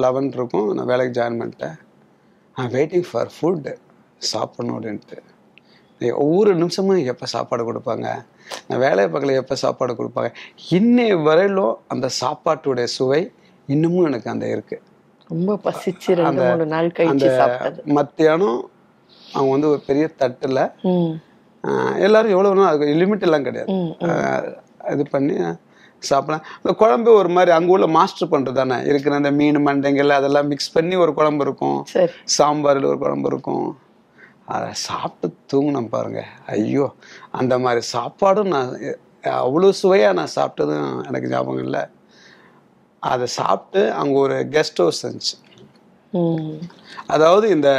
லெவன் இருக்கும். நான் வேலைக்கு ஜாயின் பண்ணிட்டேன். ஐ வெயிட்டிங் ஃபார் ஃபுட் சாப்பிடணும் அப்படின்ட்டு. ஒவ்வொரு நிமிஷமும் எப்போ சாப்பாடு கொடுப்பாங்க? நான் வேலையை பார்க்கல எப்போ சாப்பாடு கொடுப்பாங்க? இன்னைய வரையிலும் அந்த சாப்பாட்டுடைய சுவை இன்னமும் எனக்கு அந்த இருக்கு. ரொம்ப பசிச்சு அந்த மத்தியானம் அவங்க வந்து ஒரு பெரிய தட்டுல எல்லாரும் எவ்வளோ அதுக்கு லிமிட் எல்லாம் கிடையாது. இது பண்ணி சாப்பிடலாம். அந்த குழம்பு ஒரு மாதிரி அங்கே உள்ள மாஸ்டர் பண்ணுறது தானே? இருக்கிற அந்த மீன் மண்டைங்கள் அதெல்லாம் மிக்ஸ் பண்ணி ஒரு குழம்பு இருக்கும். சாம்பாரில் ஒரு குழம்பு இருக்கும். அதை சாப்பிட்டு தூங்கினேன் பாருங்க. ஐயோ அந்த மாதிரி சாப்பாடும் நான் அவ்வளோ சுவையாக நான் சாப்பிட்டதும் எனக்கு ஞாபகம் இல்லை. அதை சாப்பிட்டு அங்கே ஒரு கெஸ்ட் ஹவுஸ் இருந்துச்சு. அதாவது இந்த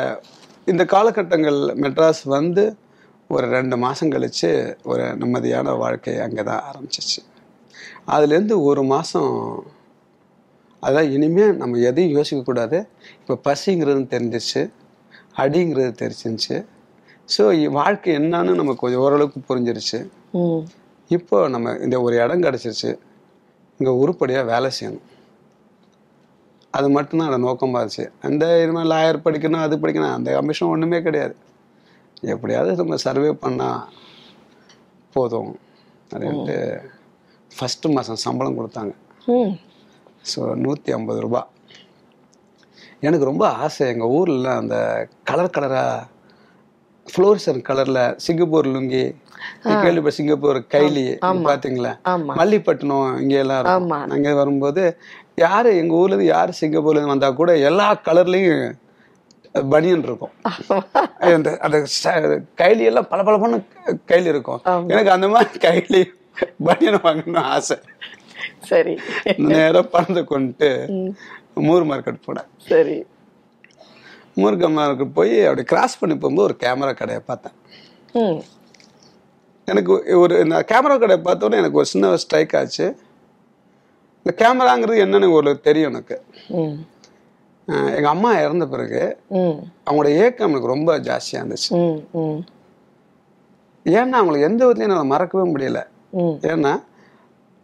இந்த காலகட்டங்கள் மெட்ராஸ் வந்து ஒரு ரெண்டு மாதம் கழித்து ஒரு நிம்மதியான வாழ்க்கை அங்கே தான் ஆரம்பிச்சிச்சு. அதுலேருந்து ஒரு மாதம் அதான் இனிமேல் நம்ம எதையும் யோசிக்கக்கூடாது. இப்போ பசிங்கிறது தெரிஞ்சிச்சு அடிங்கிறது தெரிஞ்சிருச்சு. ஸோ வாழ்க்கை என்னன்னு நமக்கு கொஞ்சம் ஓரளவுக்கு புரிஞ்சிருச்சு. இப்போ நம்ம இந்த ஒரு இடம் கிடச்சிருச்சு இங்கே உருப்படியாக வேலை செய்யணும். அது மட்டும்தான் அந்த நோக்கமாக இருந்துச்சு அந்த இனிமேல் லாயர் படிக்கணும் அது படிக்கணும் அந்த அம்பிஷன் ஒன்றுமே கிடையாது. எப்படியாவது நம்ம சர்வே பண்ணால் போதும் அப்படின்ட்டு ஃபஸ்ட்டு மாதம் சம்பளம் கொடுத்தாங்க. ஸோ நூற்றி ஐம்பது ரூபா. எனக்கு ரொம்ப ஆசை எங்கள் ஊரில் அந்த கலர் கலராக ஃப்ளோரிசன் கலரில் சிங்கப்பூர் லுங்கி கேள்விப்பட்ட சிங்கப்பூர் கைலி பார்த்தீங்களா மல்லிப்பட்டினம் இங்கே எல்லாம் இருக்கும். அங்கே வரும்போது யார் எங்கள் ஊர்லேருந்து யார் சிங்கப்பூர்லேருந்து வந்தால் கூட எல்லா கலர்லேயும் பனியன் இருக்கும். அந்த அந்த கைலி எல்லாம் பல பல கைலி இருக்கும். எனக்கு அந்த மாதிரி கைலி பனியன் வாங்கணும்னு ஆசை. சரி. நேராக பணத்தை கொண்டுட்டு மூர் மார்க்கெட் போனேன் சரி. மூர் மார்க்கெட் போய் அப்படி கிராஸ் பண்ணி போகும்போது ஒரு கேமரா கடையை பார்த்தேன். எனக்கு ஒரு நான் கேமரா கடையை பார்த்தோன்னே எனக்கு ஒரு சின்ன ஸ்ட்ரைக் ஆச்சு. இந்த கேமராங்கிறது என்னன்னு ஒரு தெரியும் எனக்கு. ம். அஹ் எங்க அம்மா இறந்த பிறகு அவங்களோட ஏக்கம் எனக்கு ரொம்ப ஜாஸ்தியாக இருந்துச்சு. ஏன்னா அவங்களுக்கு எந்த விதத்துலையும் என்னால் மறக்கவே முடியல. ஏன்னா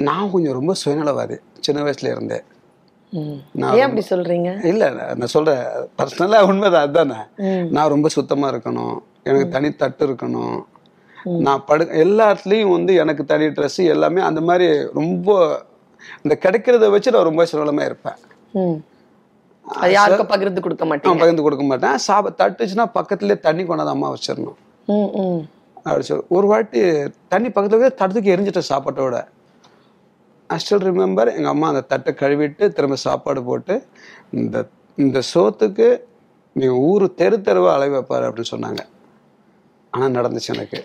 நான் கொஞ்சம் ரொம்ப சுயநலவாதி சின்ன வயசுல இருந்தேன் ம். நான் ஏன் அப்படி சொல்றீங்க? இல்லை நான் சொல்கிறேன் பர்சனலாக உண்மைதான் அதுதானே. நான் ரொம்ப சுத்தமாக இருக்கணும். எனக்கு தனி தட்டு இருக்கணும். நான் படு எல்லா இடத்துலையும் வந்து எனக்கு தனி ட்ரெஸ் எல்லாமே அந்த மாதிரி ரொம்ப இந்த கிடைக்கிறத வச்சு நான் ரொம்ப சுலபமாக இருப்பேன். யாருக்கும் பகிர்ந்து கொடுக்க மாட்டீங்க? நான் பகிர்ந்து கொடுக்க மாட்டேன். சாப்ப தட்டுச்சுன்னா பக்கத்துலேயே தண்ணி கொண்டாந்து அம்மா வச்சிடணும். அப்படி சொல்லி ஒரு வாட்டி தண்ணி பக்கத்துல தட்டுக்கு எரிஞ்சிட்டேன் சாப்பாட்டோட. ஐ ஸ்டில் ரிமெம்பர் எங்கள் அம்மா அந்த தட்டை கழுவிட்டு திரும்ப சாப்பாடு போட்டு இந்த இந்த சோத்துக்கு நீ ஊர் தெரு தெருவா அலை வைப்பாரு அப்படின்னு சொன்னாங்க. ஆனால் நடந்துச்சு எனக்கு.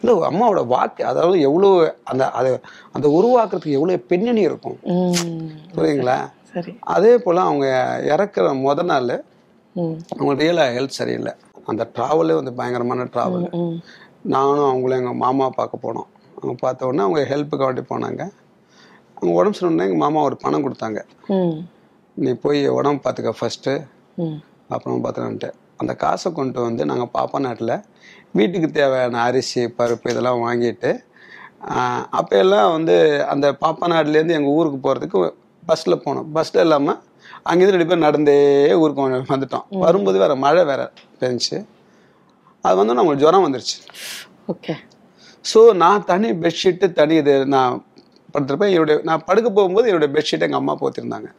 இல்லை அம்மாவோட வாக்கு அதாவது எவ்வளோ அந்த அதை அந்த உருவாக்குறதுக்கு எவ்வளோ பின்னணி இருக்கும். புரியுங்களா அதே போல் அவங்க இறக்குற முத நாள் அவங்க ரியலாக ஹெல்த் சரியில்லை. அந்த ட்ராவலே வந்து பயங்கரமான ட்ராவல் நானும் அவங்களும் எங்கள் மாமா பார்க்க போனோம். அவங்க பார்த்த உடனே அவங்க ஹெல்ப்புக்கு வேண்டி போனாங்க. அவங்க உடம்பு சரியில்லைன்னா எங்கள் மாமா ஒரு பணம் கொடுத்தாங்க. நீ போய் உடம்பு பார்த்துக்க ஃபஸ்ட்டு அப்புறம் பார்த்துக்கன்ட்டு அந்த காசை கொண்டு வந்து நாங்கள் பாப்பா நாட்டில் வீட்டுக்கு தேவையான அரிசி பருப்பு இதெல்லாம் வாங்கிட்டு அப்ப எல்லாம் வந்து அந்த பாப்பா நாட்டிலேருந்து எங்கள் ஊருக்கு போகிறதுக்கு பஸ்ஸில் போனோம். பஸ்ஸில் இல்லாமல் அங்கேருந்து ரெண்டு பேர் நடந்தே ஊருக்கு வந்து- வந்துட்டோம். வரும்போது வேற மழை வேற பெஞ்சுச்சு. அது வந்து நம்மளுக்கு ஜுரம் வந்துருச்சு. ஓகே. ஸோ நான் தனி பெட்ஷீட்டு தனி இது நான் படுத்திருப்பேன். என்னுடைய நான் படுக்க போகும்போது என்னுடைய பெட்ஷீட் எங்கள் அம்மா போத்திருந்தாங்க.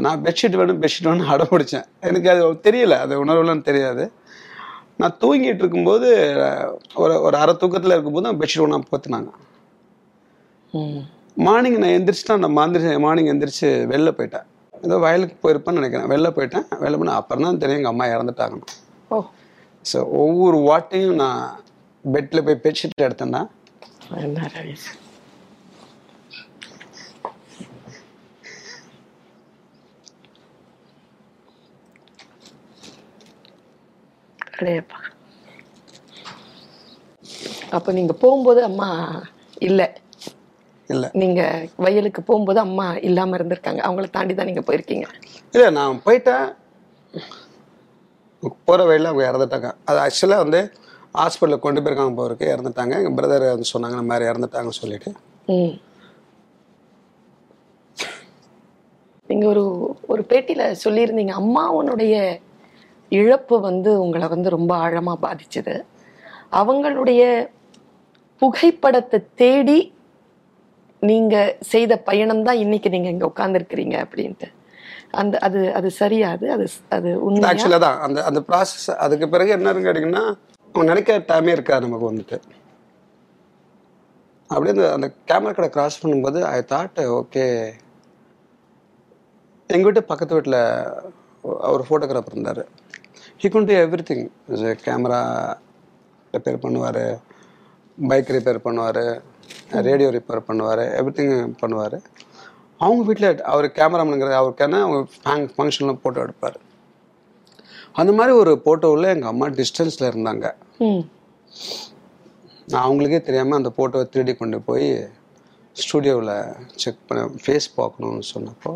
நான் பெட்ஷீட் வேணும் பெட்ஷீட் வேணும் அடம் பிடிச்சேன். எனக்கு அது தெரியல அது உணர்வுலாம் தெரியாது. நான் தூங்கிட்டு இருக்கும்போது ஒரு ஒரு அரை தூக்கத்தில் இருக்கும்போது பெட்ஷீட் ஒன்றா போத்தினாங்க. மார்னிங் நான் எந்திரிச்சிட்டா நான் மாந்திரி மார்னிங் எந்திரிச்சு வெளில போயிட்டேன். ஏதோ வயலுக்கு போயிருப்பேன்னு நினைக்கிறேன். வெளில போயிட்டேன். வெளில போனால் அப்புறம் தான் தெரியும் எங்கள் அம்மா இறந்துட்டாங்கன்னு. ஓ. ஸோ ஒவ்வொரு வாட்டையும் நான் பெட்டில் போய் பெட்ஷீட் எடுத்தேன்னா. அப்ப நீங்க போகும்போது அம்மா இல்ல. இல்லை. நீங்க வயலுக்கு போகும்போது அம்மா இல்லாம இருந்திருக்காங்க. அவங்கள தாண்டி தான் நீங்க போயிருக்கீங்க. இல்லை நான் போயிட்டேன். போகிற வழியில் அவங்க இறந்துட்டாங்க. அது ஆக்சுவலாக வந்து ஹாஸ்பிட்டலில் கொண்டு போயிருக்காங்க போகிறதுக்கு இறந்துட்டாங்க. எங்கள் பிரதர் வந்து சொன்னாங்க இந்த மாதிரி இறந்துட்டாங்கன்னு சொல்லிட்டு. ம். நீங்க ஒரு ஒரு பேட்டியில சொல்லியிருந்தீங்க. அம்மாவனுடைய இழப்பு வந்து உங்களை வந்து ரொம்ப ஆழமா பாதிச்சது. அவங்களுடைய புகைப்படத்தை தேடி நீங்கள் செய்த பயணம் தான் இன்னைக்கு நீங்கள் இங்கே உட்காந்துருக்கிறீங்க அப்படின்ட்டு. அந்த அது அது சரியாது அது அது உண்மை ஆக்சுவலாக தான். அந்த அந்த ப்ராசஸ் அதுக்கு பிறகு என்னன்னு கேட்டிங்கன்னா அவங்க நினைக்க டைமே இருக்காது நமக்கு வந்துட்டு. அப்படியே அந்த அந்த கேமரா கடை கிராஸ் பண்ணும்போது ஐ தாட் ஓகே எங்கள் வீட்டு பக்கத்து வீட்டில் அவர் ஃபோட்டோகிராஃபர் இருந்தார். He could everything camera repair பண்ணுவார். பைக் ரிப்பேர் பண்ணுவார். ரேடியோ ரிப்பேர் பண்ணுவார் எவ்ரி திங் பண்ணுவார். அவங்க வீட்டில் அவர் கேமராமேனுங்கிற அவருக்கான அவங்க ஃபங்க்ஷனில் ஃபோட்டோ எடுப்பார். அந்த மாதிரி ஒரு போட்டோவில் எங்கள் அம்மா டிஸ்டன்ஸில் இருந்தாங்க. நான் அவங்களுக்கே தெரியாமல் அந்த ஃபோட்டோவை திருடி கொண்டு போய் ஸ்டூடியோவில் செக் பண்ண ஃபேஸ் பார்க்கணும்னு சொன்னப்போ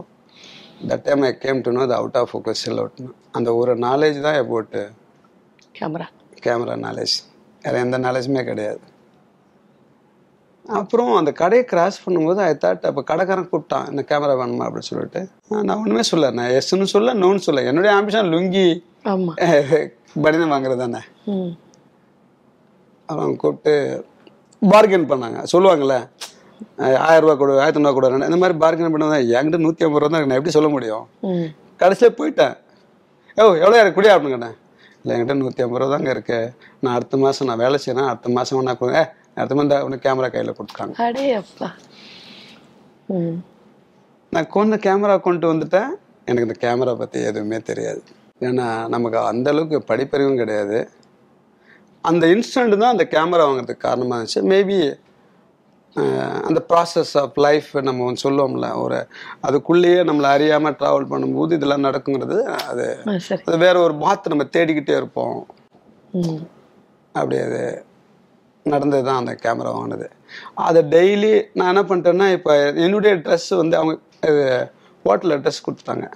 that time I came to know the out of focus செல் அவுட்னு அந்த ஒரு நாலேஜ் தான் போட்டு கேமரா கேமரா நாலேஜ் வேறு எந்த நாலேஜுமே கிடையாது. அப்புறம் அந்த கடையை கிராஸ் பண்ணும்போது ஐ தாட் அப்போ கடைக்காரன் கூப்பிட்டான் இந்த கேமரா வேணுமா? அப்படின்னு சொல்லிட்டு. நான் ஒன்றுமே சொல்ல நான் எஸ்ன்னு சொல்ல நோன்னு சொல்ல என்னுடைய ஆம்பிஷன் லுங்கி ஆமா. பனிதம் வாங்குறது தானே. அவங்க கூப்பிட்டு பார்கென் பண்ணாங்க. சொல்லுவாங்கல்ல அஹ் ஆயிரம் ரூபா கொடு ஆயிரத்தி ரூபா கொடு. இந்த மாதிரி பார்கென் பண்ணதான் என்கிட்ட நூற்றி ஐம்பது ரூபா தான். நான் எப்படி சொல்ல முடியும்? ம். கடைசியில் போயிட்டேன். ஓ எவ்வளோ இருக்கு குடியா? அப்படின்னு கேட்டேன். இல்லை என்கிட்ட நூற்றி ஐம்பது ரூபா தாங்க இருக்கு. நான் அடுத்த மாதம் நான் வேலை செய்யறேன் அடுத்த மாதம் நான் கொடு- ஏ அடுத்த மாதம் உனக்கு கேமரா கையில் கொடுத்தாங்க. நான் கொண்டு கேமரா கொண்டு வந்துட்டேன். எனக்கு இந்த கேமரா பற்றி எதுவுமே தெரியாது. ஏன்னா நமக்கு அந்த அளவுக்கு படிப்பறிவும் கிடையாது. அந்த இன்ஸ்டன்ட் தான் அந்த கேமரா வாங்குறதுக்கு காரணமாக இருந்துச்சு. மேபி அந்த ப்ராசஸ் ஆஃப் லைஃப் நம்ம ஒன்று சொல்லுவோம்ல ஒரு அதுக்குள்ளேயே நம்மளை அறியாமல் ட்ராவல் பண்ணும்போது இதெல்லாம் நடக்குங்கிறது அது அது வேற ஒரு பாத் நம்ம தேடிக்கிட்டே இருப்போம். அப்படி அது நடந்தது தான் அந்த கேமரா வாங்கினது. அதை டெய்லி நான் என்ன பண்ணிட்டேன்னா இப்போ என்னுடைய ட்ரெஸ் வந்து அவங்க ஹோட்டலில் ட்ரெஸ் கொடுத்துட்டாங்க.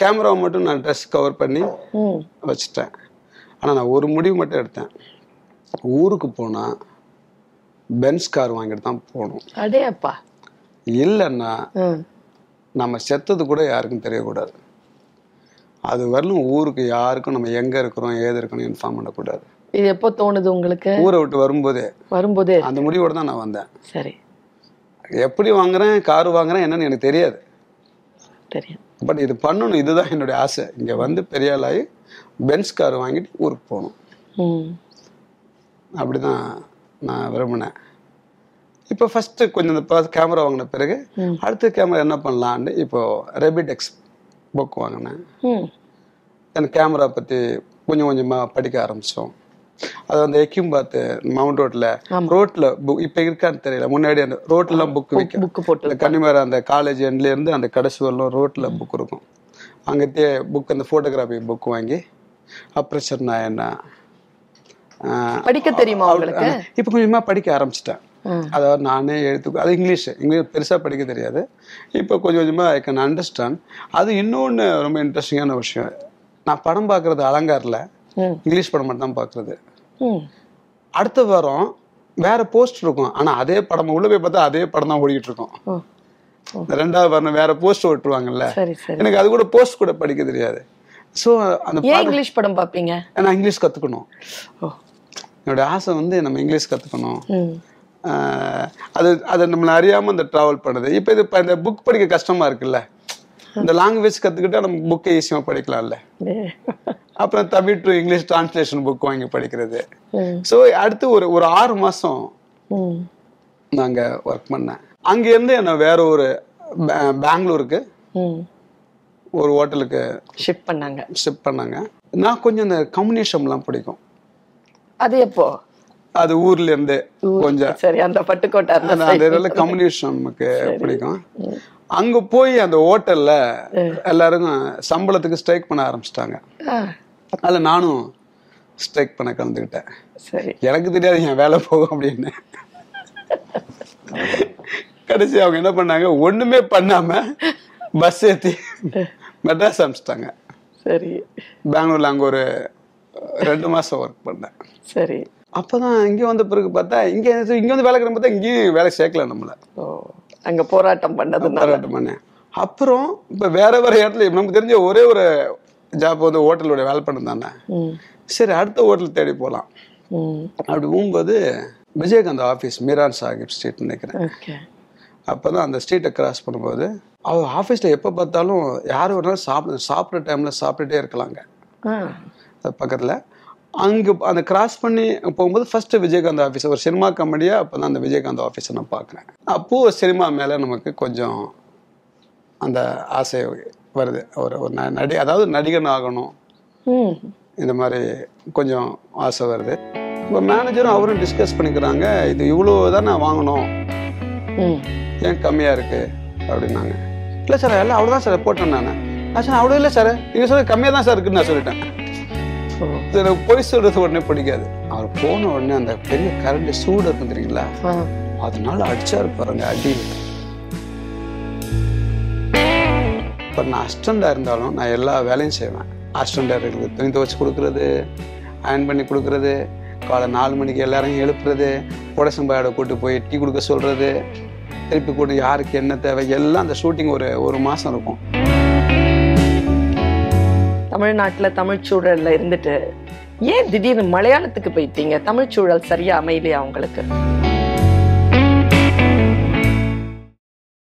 கேமராவை மட்டும் நான் ட்ரெஸ் கவர் பண்ணி வச்சுட்டேன். ஆனால் நான் ஒரு முடிவு மட்டும் எடுத்தேன். ஊருக்கு போனால் பென்ஸ் கார் வாங்கிட்டு தான் போகணும். அடே அப்பா இல்லைன்னா நம்ம செத்தது கூட யாருக்கும் தெரியக்கூடாது. அது வரலும் ஊருக்கு யாருக்கும் நம்ம எங்கே இருக்கிறோம் ஏது இருக்கணும் இன்ஃபார்ம் பண்ணக்கூடாது. இது எப்போ தோணுது உங்களுக்கு? ஊரை விட்டு வரும்போதே. வரும்போதே. அந்த முடிவோட தான் நான் வந்தேன். சரி. எப்படி வாங்குறேன் கார் வாங்குறேன் என்னன்னு எனக்கு தெரியாது. தெரியும். பட் இது பண்ணணும் இதுதான் என்னுடைய ஆசை. இங்கே வந்து பெரிய ஆளாகி பென்ஸ் கார் வாங்கிட்டு ஊருக்கு போகணும். அப்படிதான் நான் விரும்பினேன். இப்போ ஃபஸ்ட்டு கொஞ்சம் இந்த கேமரா வாங்கின பிறகு அடுத்த கேமரா என்ன பண்ணலான்னு இப்போ ரெபிட் எக்ஸ் புக் வாங்கினேன். அந்த கேமரா பற்றி கொஞ்சம் கொஞ்சமாக படிக்க ஆரம்பித்தோம் அது அந்த எக்கியும் பார்த்து மவுண்ட் ரோட்டில் ரோட்டில் புக் இப்போ இருக்கான்னு தெரியல. முன்னாடி அந்த ரோட்லாம் புக் விற்கும் புக்கு போட்டு கன்னிமேர அந்த காலேஜ் எண்ட்லேருந்து அந்த கடைசி வரலும் ரோட்டில் புக் இருக்கும். அங்கத்தே புக் அந்த ஃபோட்டோகிராஃபி புக் வாங்கி அப்ரேஷன் நான் என்ன படிக்க தெரியுமா உங்களுக்கு? இப்போ கொஞ்சமாக படிக்க ஆரம்பிச்சிட்டேன். அதாவது நானே எழுத்து அது இங்கிலீஷ் இங்கிலீஷ் பெருசாக படிக்க தெரியாது. இப்போ கொஞ்சம் கொஞ்சமாக ஐ கேன் அண்டர்ஸ்டாண்ட் அது இன்னொன்று ரொம்ப இன்ட்ரெஸ்டிங்கான விஷயம். நான் படம் பார்க்குறது அலங்காரில். இங்கிலீஷ் படம் மட்டும் தான் பார்க்குறது. அடுத்த வாரம் வேற போஸ்ட் இருக்கும். ஆனால் அதே படம் உள்ள போய் பார்த்தா அதே படம் தான் ஓடிட்டு இருக்கும் ரெண்டாவது வாரம் வேற போஸ்ட் ஓட்டுவாங்கல்ல. சரி எனக்கு அது கூட போஸ்ட் கூட படிக்க தெரியாது. ஸோ அந்த இங்கிலீஷ் படம் பார்ப்பீங்க? நான் இங்கிலீஷ் கற்றுக்கணும் என்னோட ஆசை வந்து நம்ம இங்கிலீஷ் கற்றுக்கணும் அது அது நம்மளை அறியாமல் அந்த ட்ராவல் பண்ணுது. இப்போ இது இந்த புக் படிக்க கஷ்டமா இருக்குல்ல. இந்த லாங்குவேஜ் கற்றுக்கிட்டா நம்ம புக்கை ஈஸியாக படிக்கலாம்ல. அப்புறம் Tamil to English translation book வாங்கி படிக்கிறது. ஸோ அடுத்து ஒரு ஒரு ஆறு மாதம் ம் நாங்க ஒர்க் பண்ணேன். அங்கேருந்து என்னை வேற ஒரு பெங்களூருக்கு ஒரு ஹோட்டலுக்கு ஷிப் பண்ணாங்க. ஷிஃப்ட் பண்ணாங்க. நான் கொஞ்சம் இந்த கம்யூனிஷம்லாம் பிடிக்கும். அது எப்போ? அது ஊர்ல இருந்து கொஞ்சம். சரி அந்த பட்டுக்கோட்டை இதில் கம்யூனிஷம்க்கு பிடிக்கும். அங்க போய் அந்த ஹோட்டல்ல எல்லாரும் சம்பளத்துக்கு ஸ்ட்ரைக் பண்ண ஆரம்பிச்சிட்டாங்க. அதில் நானும் ஸ்ட்ரைக் பண்ண கலந்துக்கிட்டேன். சரி. எனக்கு தெரியாது என் வேலை போகும் அப்படின்னு. கடைசி அவங்க என்ன பண்ணாங்க? ஒண்ணுமே பண்ணாம பஸ் ஏத்தி மெட்ராஸ் அனுப்பிச்சிட்டாங்க. சரி. பெங்களூர்ல அங்க ஒரு ரெண்டு மாசம் ஒர்க் பண்ணேன். சரி. அப்பதான் இங்க வந்த பிறகு பார்த்தா இங்க இங்க வந்து வேலை பார்த்தா இங்கேயும் வேலை சேர்க்கல நம்மள. ஓ. அங்க போராட்டம் பண்ணதுனால. போராட்டம் பண்ணேன். அப்புறம் இப்ப வேற வேற இடத்துல நமக்கு தெரிஞ்ச ஒரே ஒரு ஜாப் வந்து ஹோட்டலோட வேலை பண்ண தானே? ம். சரி அடுத்த ஹோட்டல் தேடி போகலாம் அப்படி போகும்போது விஜயகாந்த் ஆஃபீஸ் மீரான் சாஹிப் ஸ்ட்ரீட் நினைக்கிறேன். ஓகே. அப்பதான் அந்த ஸ்ட்ரீட்டை கிராஸ் பண்ணும்போது அவர் ஆஃபீஸில் எப்போ பார்த்தாலும் யார் ஒரு நாள் சாப்பிட சாப்பிட்ற டைமில் சாப்பிட்டுட்டே இருக்கலாங்க. பக்கத்தில். அங்கே அந்த கிராஸ் பண்ணி போகும்போது ஃபர்ஸ்ட் விஜயகாந்த் ஆஃபீஸ் ஒரு சினிமா கம்பெனியாக அப்போ தான் அந்த விஜயகாந்த் ஆஃபீஸை நான் பார்க்குறேன். அப்போது சினிமா மேலே நமக்கு கொஞ்சம் அந்த ஆசை வருது. ஒரு ஒரு நடி அதாவது நடிகன் ஆகணும். இந்த மாதிரி கொஞ்சம் ஆசை வருது. இப்போ மேனேஜரும் அவரும் டிஸ்கஸ் பண்ணிக்கிறாங்க இது இவ்வளோ தானே வாங்கணும். ம். ஏன் கம்மியாக இருக்குது அப்படின்னாங்க. இல்லை சார் எல்லாம் அவ்வளோதான் சார் போட்டேன் நான். நான் சொன்னேன் அவ்வளோ இல்லை சார். நீங்கள் சொல்ல கம்மியாக தான் சார் இருக்குன்னு நான் சொல்லிட்டேன். எனக்கு பொய் சொல்றது உடனே பிடிக்காது. அவர் போன உடனே அந்த பெரிய கரண்ட் சூடு இருக்கும் தெரியுங்களா. அதனால அடிச்சாரு பாருங்க அடி இப்போ நான் அஸ்டண்டாக இருந்தாலும் நான் எல்லா வேலையும் செய்வேன். அஸ்டண்டாக இருக்குது துணி துவச்சி கொடுக்குறது அயன் பண்ணி கொடுக்குறது காலை நாலு மணிக்கு எல்லாரையும் எழுப்புறது புடசம்பாயோட கூட்டு போய் டீ கொடுக்க சொல்கிறது திருப்பி கூட்டு யாருக்கு என்ன தேவை எல்லாம் அந்த ஷூட்டிங் ஒரு ஒரு மாதம் இருக்கும். தமிழ்நாட்டுல தமிழ் சூழல்ல இருந்துட்டு ஏன் திடீர்னு மலையாளத்துக்கு போயிட்டீங்க? தமிழ் சூழல் சரியா அமையலையா உங்களுக்கு?